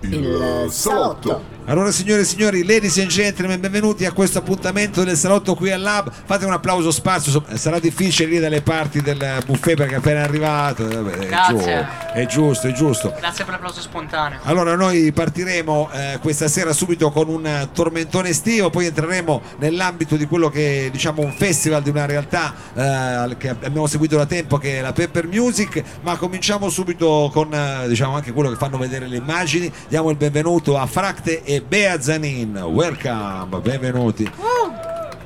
Il salotto. Allora signore e signori, ladies and gentlemen, benvenuti a questo appuntamento del salotto qui al Lab. Fate un applauso sparso, so- sarà difficile lì dalle parti del buffet perché è appena arrivato. Vabbè, È, Grazie. è giusto, è giusto. Grazie per l'applauso spontaneo. Allora noi partiremo eh, questa sera subito con un eh, tormentone estivo, poi entreremo nell'ambito di quello che è diciamo un festival di una realtà eh, che abbiamo seguito da tempo che è la Pepper Music, ma cominciamo subito con eh, diciamo anche quello che fanno vedere le immagini. Diamo il benvenuto a Fracte e Bea Zanin. Welcome, benvenuti.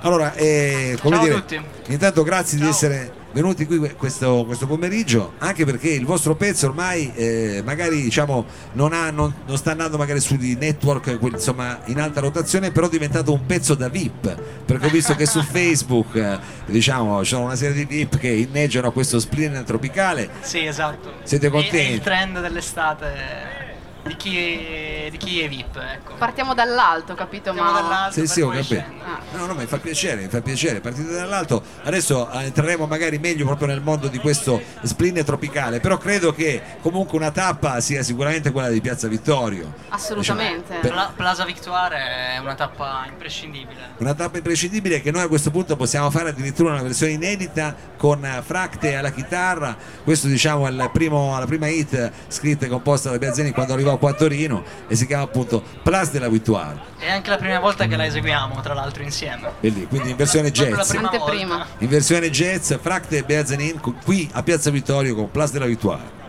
Allora, eh, come Ciao a dire, tutti. intanto grazie di Ciao. essere venuti qui que- questo, questo pomeriggio, anche perché il vostro pezzo ormai eh, magari diciamo non, ha- non- non sta andando magari sui network quelli, insomma in alta rotazione, però è diventato un pezzo da VIP, perché ho visto che su Facebook eh, diciamo ci sono una serie di VIP che inneggiano a questo spleen tropicale. Sì, esatto. Siete contenti? È il trend dell'estate di chi, di chi è VIP, ecco. Partiamo dall'alto, capito? Partiamo Ma dall'alto Sì, per sì, ho capito. Ah. No, no, mi fa piacere, mi fa piacere. Partite dall'alto, adesso eh, entreremo magari meglio proprio nel mondo di questo spleen tropicale, però credo che comunque una tappa sia sicuramente quella di Piazza Vittorio. assolutamente. Per- Pla- Plaza Victoire è una tappa imprescindibile. Una tappa imprescindibile che noi a questo punto possiamo fare addirittura una versione inedita con Fracte alla chitarra. Questo diciamo è il primo- la prima hit scritta e composta da Biazzeni quando arrivò qua a Torino e si chiama appunto Place de la Victoire. È anche la prima volta che la eseguiamo, tra l'altro, insieme. Quindi, quindi in versione Proprio la jazz. prima. In versione jazz, Fracte e Beazanin qui a Piazza Vittorio con Place de la Victoire.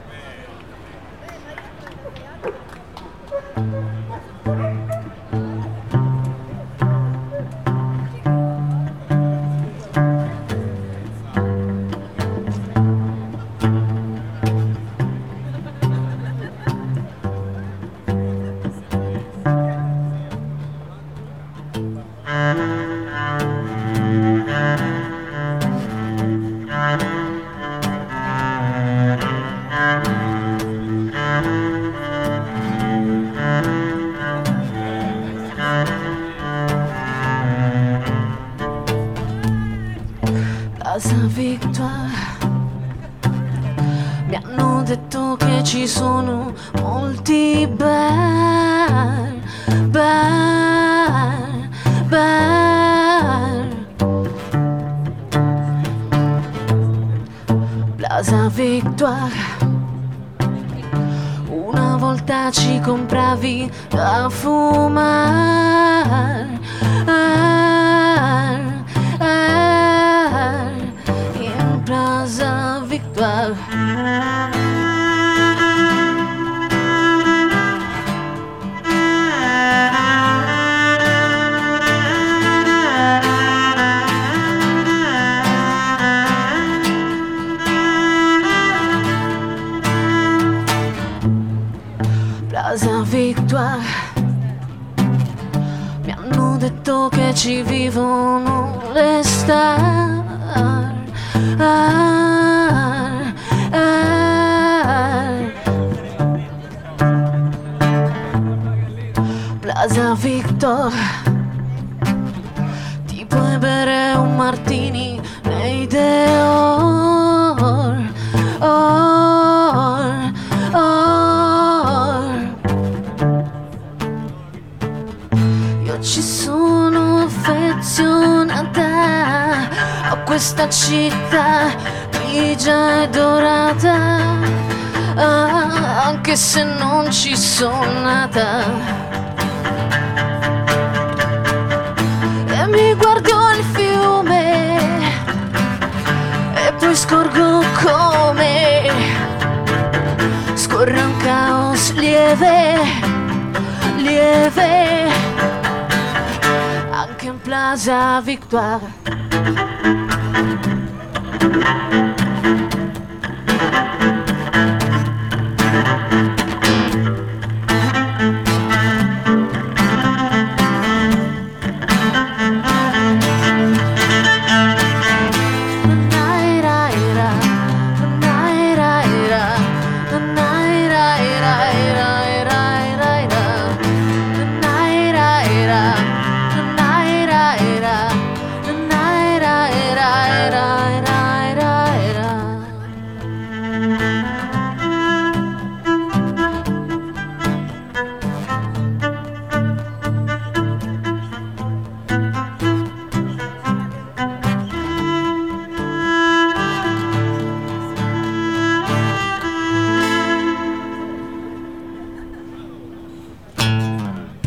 Ci sono molti bar Bar Plaza Victoire. Una volta ci compravi da fumare ar, ar, in Plaza Victoire. Puoi bere un martini nei Deor Or, or. Io ci sono affezionata a questa città grigia e dorata, ah, anche se non ci sono nata. E mi guardo caos lieve lieve anche in Plaza Victoire.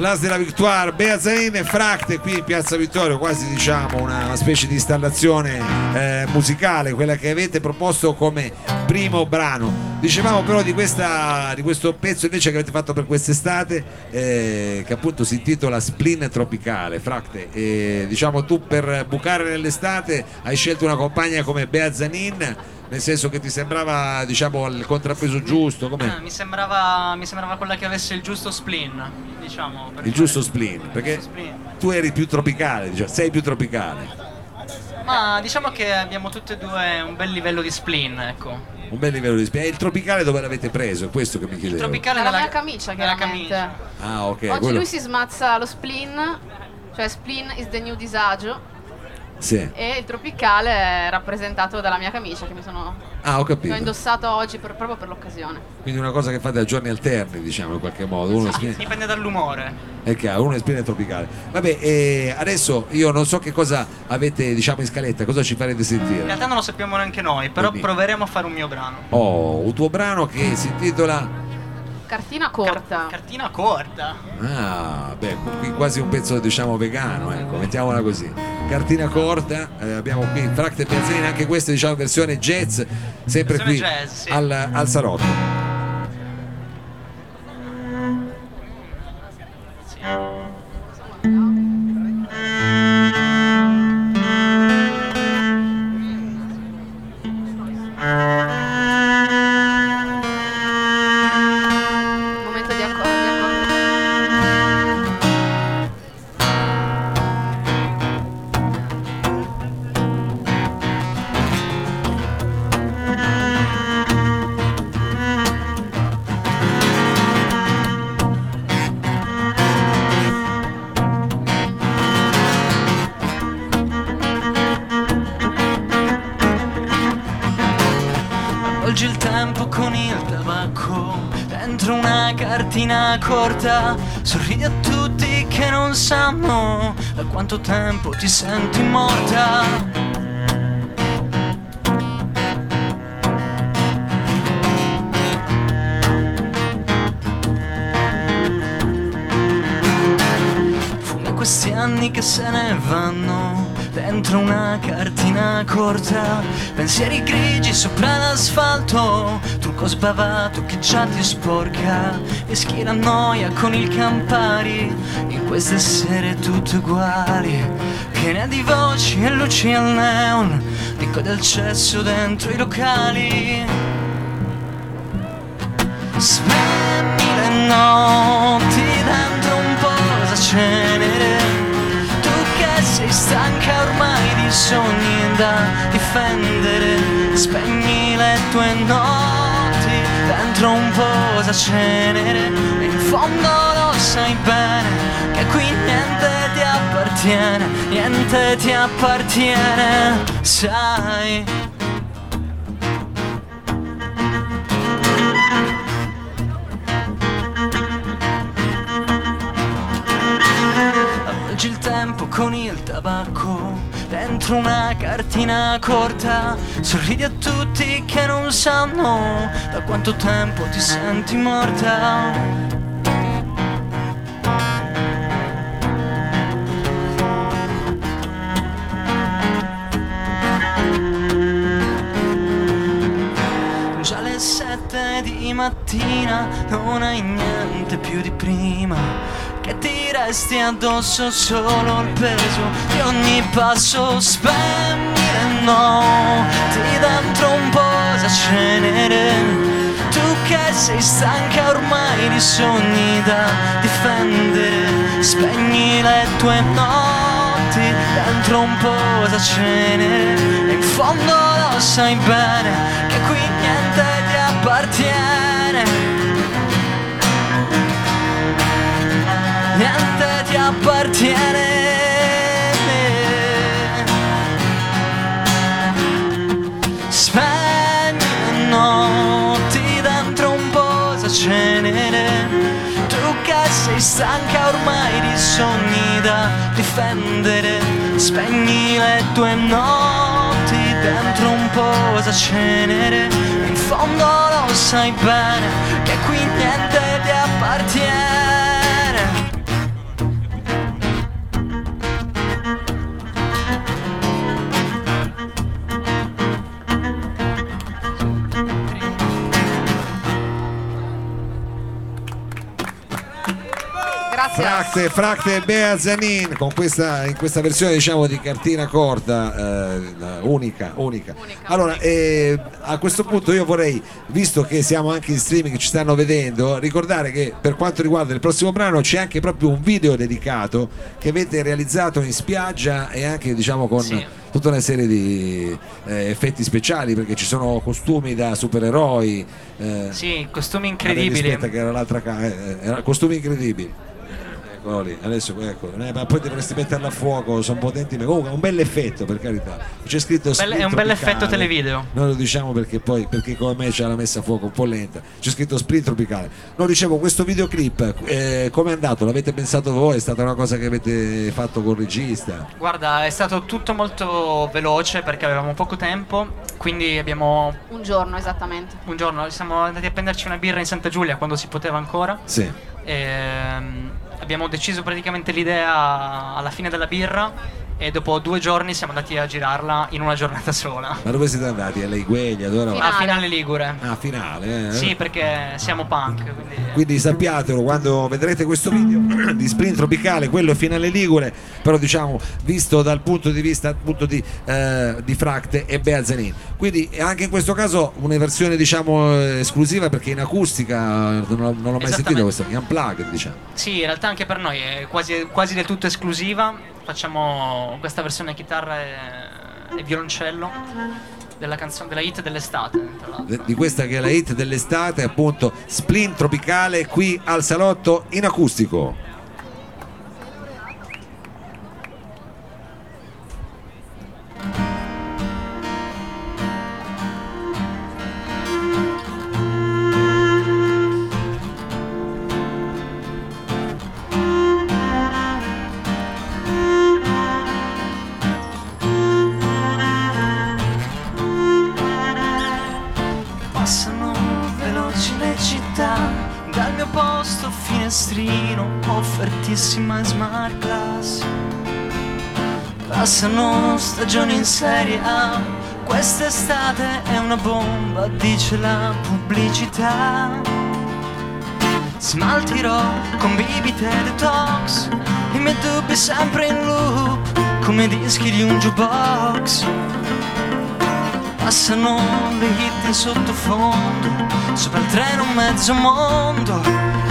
Place de la Victoire, Beazain e Fracte qui in Piazza Vittorio, quasi diciamo una, specie di installazione eh, musicale, quella che avete proposto come primo brano. Dicevamo però di, questa, di questo pezzo invece che avete fatto per quest'estate, eh, che appunto si intitola Spleen Tropicale. Fracte, eh, diciamo tu per bucare nell'estate hai scelto una compagna come Bea Zanin, nel senso che ti sembrava diciamo il contrappeso giusto, come Eh, mi, sembrava, mi sembrava quella che avesse il giusto spleen, diciamo. per il giusto spleen, perché giusto spleen. tu eri più tropicale, diciamo, sei più tropicale. Ma diciamo che abbiamo tutte e due un bel livello di spleen, ecco. Un bel livello di spleen. E il tropicale dove l'avete preso? È questo che mi chiedevo. Tropicale Nella nella mia camicia, chiaramente. camicia. Ah, ok. Oggi quello- lui si smazza lo spleen, cioè spleen is the new disagio, Sì. e il tropicale è rappresentato dalla mia camicia che mi sono Ah, ho che ho capito. indossato oggi per- proprio per l'occasione. Quindi una cosa che fate a giorni alterni, diciamo, in qualche modo. Uno spleen- Dipende dall'umore. è chiaro, uno è spleen tropicale. Vabbè, e adesso io non so che cosa avete, diciamo, in scaletta, cosa ci farete In sentire. realtà non lo sappiamo neanche noi, però Quindi- proveremo a fare un mio brano. Oh, un tuo brano che si intitola Cartina Car- corta. cartina corta. Ah, beh, qui quasi un pezzo diciamo vegano, ecco, mettiamola così. Cartina corta, eh, abbiamo qui Fracte Piazzini, anche questa diciamo versione jazz, sempre Versione qui jazz, sì. al, al salotto. Con il tabacco dentro una cartina corta. Sorridi a tutti che non sanno da quanto tempo ti senti morta. Fumi questi anni che se ne vanno dentro una cartina corta. Pensieri grigi sopra l'asfalto Trucco sbavato che già ti sporca Rischi la noia con il Campari. In queste sere tutte uguali Piene di voci e luci al neon Dico del cesso dentro i locali. Spegni le notti dentro un po' da cenere. Tu che sei stanca ormai di sogni da difendere Spegni le tue notti da cenere E in fondo lo sai bene che qui niente ti appartiene Niente ti appartiene, sai. Avvolgi il tempo con il tabacco dentro una cartina corta. Sorridi a tutti che non sanno da quanto tempo ti senti morta. Mattina non hai niente più di prima. Che ti resti addosso solo il peso di ogni passo? Spegni le notti dentro un po' cenere. Tu che sei stanca ormai di sogni da difendere Spegni le tue notti dentro un po' da cenere. E in fondo lo sai bene che qui niente ti appartiene stanca ormai di sogni da difendere. Spegni le tue notti dentro un po' da cenere. In fondo lo sai bene che qui niente ti appartiene Fracte, Fracte e Bea Zanin con questa, in questa versione diciamo di cartina corta, eh, unica, unica. Unica. Allora, eh, a questo punto io vorrei, visto che siamo anche in streaming, ci stanno vedendo, ricordare che per quanto riguarda il prossimo brano c'è anche proprio un video dedicato che avete realizzato in spiaggia e anche diciamo con Sì. tutta una serie di eh, effetti speciali perché ci sono costumi da supereroi. eh, Sì, costumi incredibili. Aspetta che era l'altra ca- eh, era costumi incredibili. Eccolo lì, adesso ecco, eh, ma poi dovresti metterla a fuoco, sono potenti, ma comunque è un bel effetto per carità. C'è scritto Bel- è un bel effetto televideo. Noi lo diciamo perché poi perché come me c'è la messa a fuoco un po' lenta. C'è scritto sprint tropicale. No, dicevo questo videoclip eh, come è andato? L'avete pensato voi? È stata una cosa che avete fatto col regista? Guarda, è stato tutto molto veloce perché avevamo poco tempo, quindi abbiamo Un giorno esattamente. un giorno siamo andati a prenderci una birra in Santa Giulia quando si poteva ancora. Sì. Ehm, abbiamo deciso praticamente l'idea alla fine della birra e dopo due giorni siamo andati a girarla in una giornata sola. Ma dove siete andati? A Leigueglia? Dove eravate? A Finale. finale Ligure. Ah, finale, eh? Sì, perché siamo punk, quindi Quindi sappiatelo quando vedrete questo video di sprint tropicale, quello è finale Ligure, però diciamo visto dal punto di vista appunto di, eh, di Fracte e Bea Zanin. Quindi anche in questo caso una versione diciamo eh, esclusiva perché in acustica non, l'ho- non l'ho mai sentita questa, in unplugged diciamo. Sì, in realtà anche per noi è quasi, quasi del tutto esclusiva. Facciamo questa versione chitarra e, e violoncello della canzone della hit dell'estate, Di questa che è la hit dell'estate, appunto Splin Tropicale qui al salotto in acustico. Passano stagioni in serie A, quest'estate è una bomba, dice la pubblicità. Smaltirò con bibite detox, i miei dubbi sempre in loop, come dischi di un jukebox. Passano le hit in sottofondo Sopra il treno mezzo mondo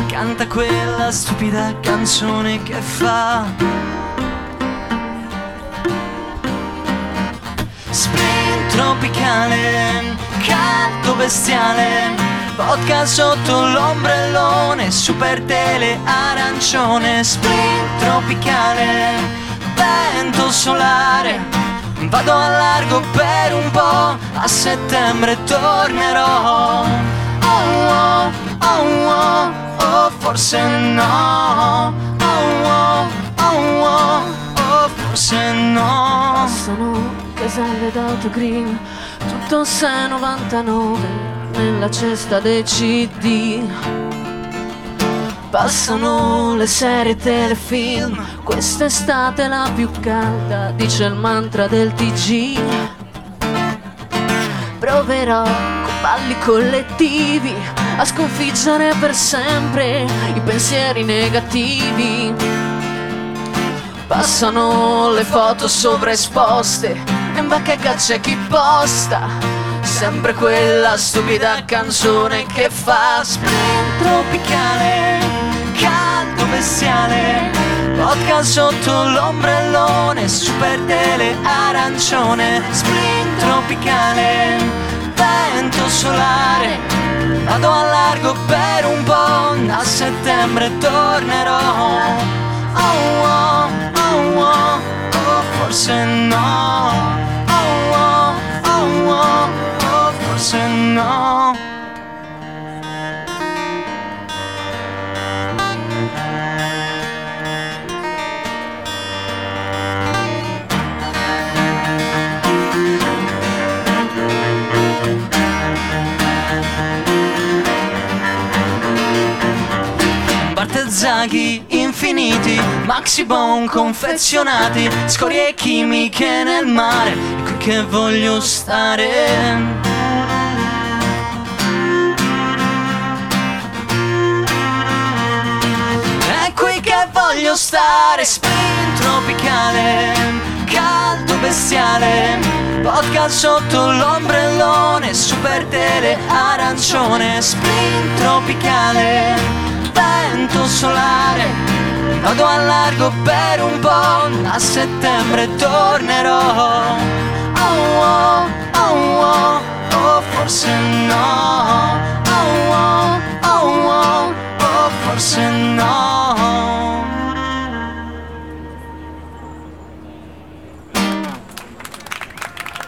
Canta quella stupida canzone che fa tropicale Caldo bestiale Vodka sotto l'ombrellone Super tele arancione Sprint tropicale Vento solare Vado a largo per un po', a settembre tornerò. Oh oh, oh oh, oh forse no. Oh oh, oh oh, forse no. Sono caselle d'autogreen, tutto 6,99 nella cesta dei CD. Passano le serie telefilm, quest'estate la più calda, dice il mantra del TG. Proverò con balli collettivi a sconfiggere per sempre i pensieri negativi. Passano le foto sovraesposte e in bacheca c'è chi posta? Sempre quella stupida canzone che fa Sprint tropicale, caldo bestiale, vodka sotto l'ombrellone, super tele arancione, sprint tropicale, vento solare, vado a largo per un po', a settembre tornerò. Oh oh, oh oh, maxi bon confezionati, scorie chimiche nel mare, è qui che voglio stare. È qui che voglio stare Sprint tropicale, caldo bestiale Podcast sotto l'ombrellone, super tele arancione Sprint tropicale, vento solare Vado a largo per un po', a settembre tornerò Oh oh, oh oh, oh forse no Oh oh, oh oh, oh forse no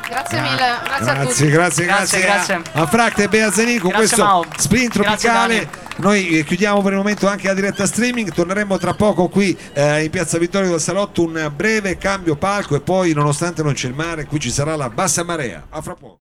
Grazie mille, grazie, a Grazie, tutti. grazie, Grazie, grazie, grazie. a Fracte e Bea Zanin con Grazie, questo Mao. sprint Grazie, tropicale. Noi eh, chiudiamo per il momento anche la diretta streaming, torneremo tra poco qui eh, in Piazza Vittorio del Salotto, un breve cambio palco e poi nonostante non c'è il mare qui ci sarà la bassa marea. A fra poco.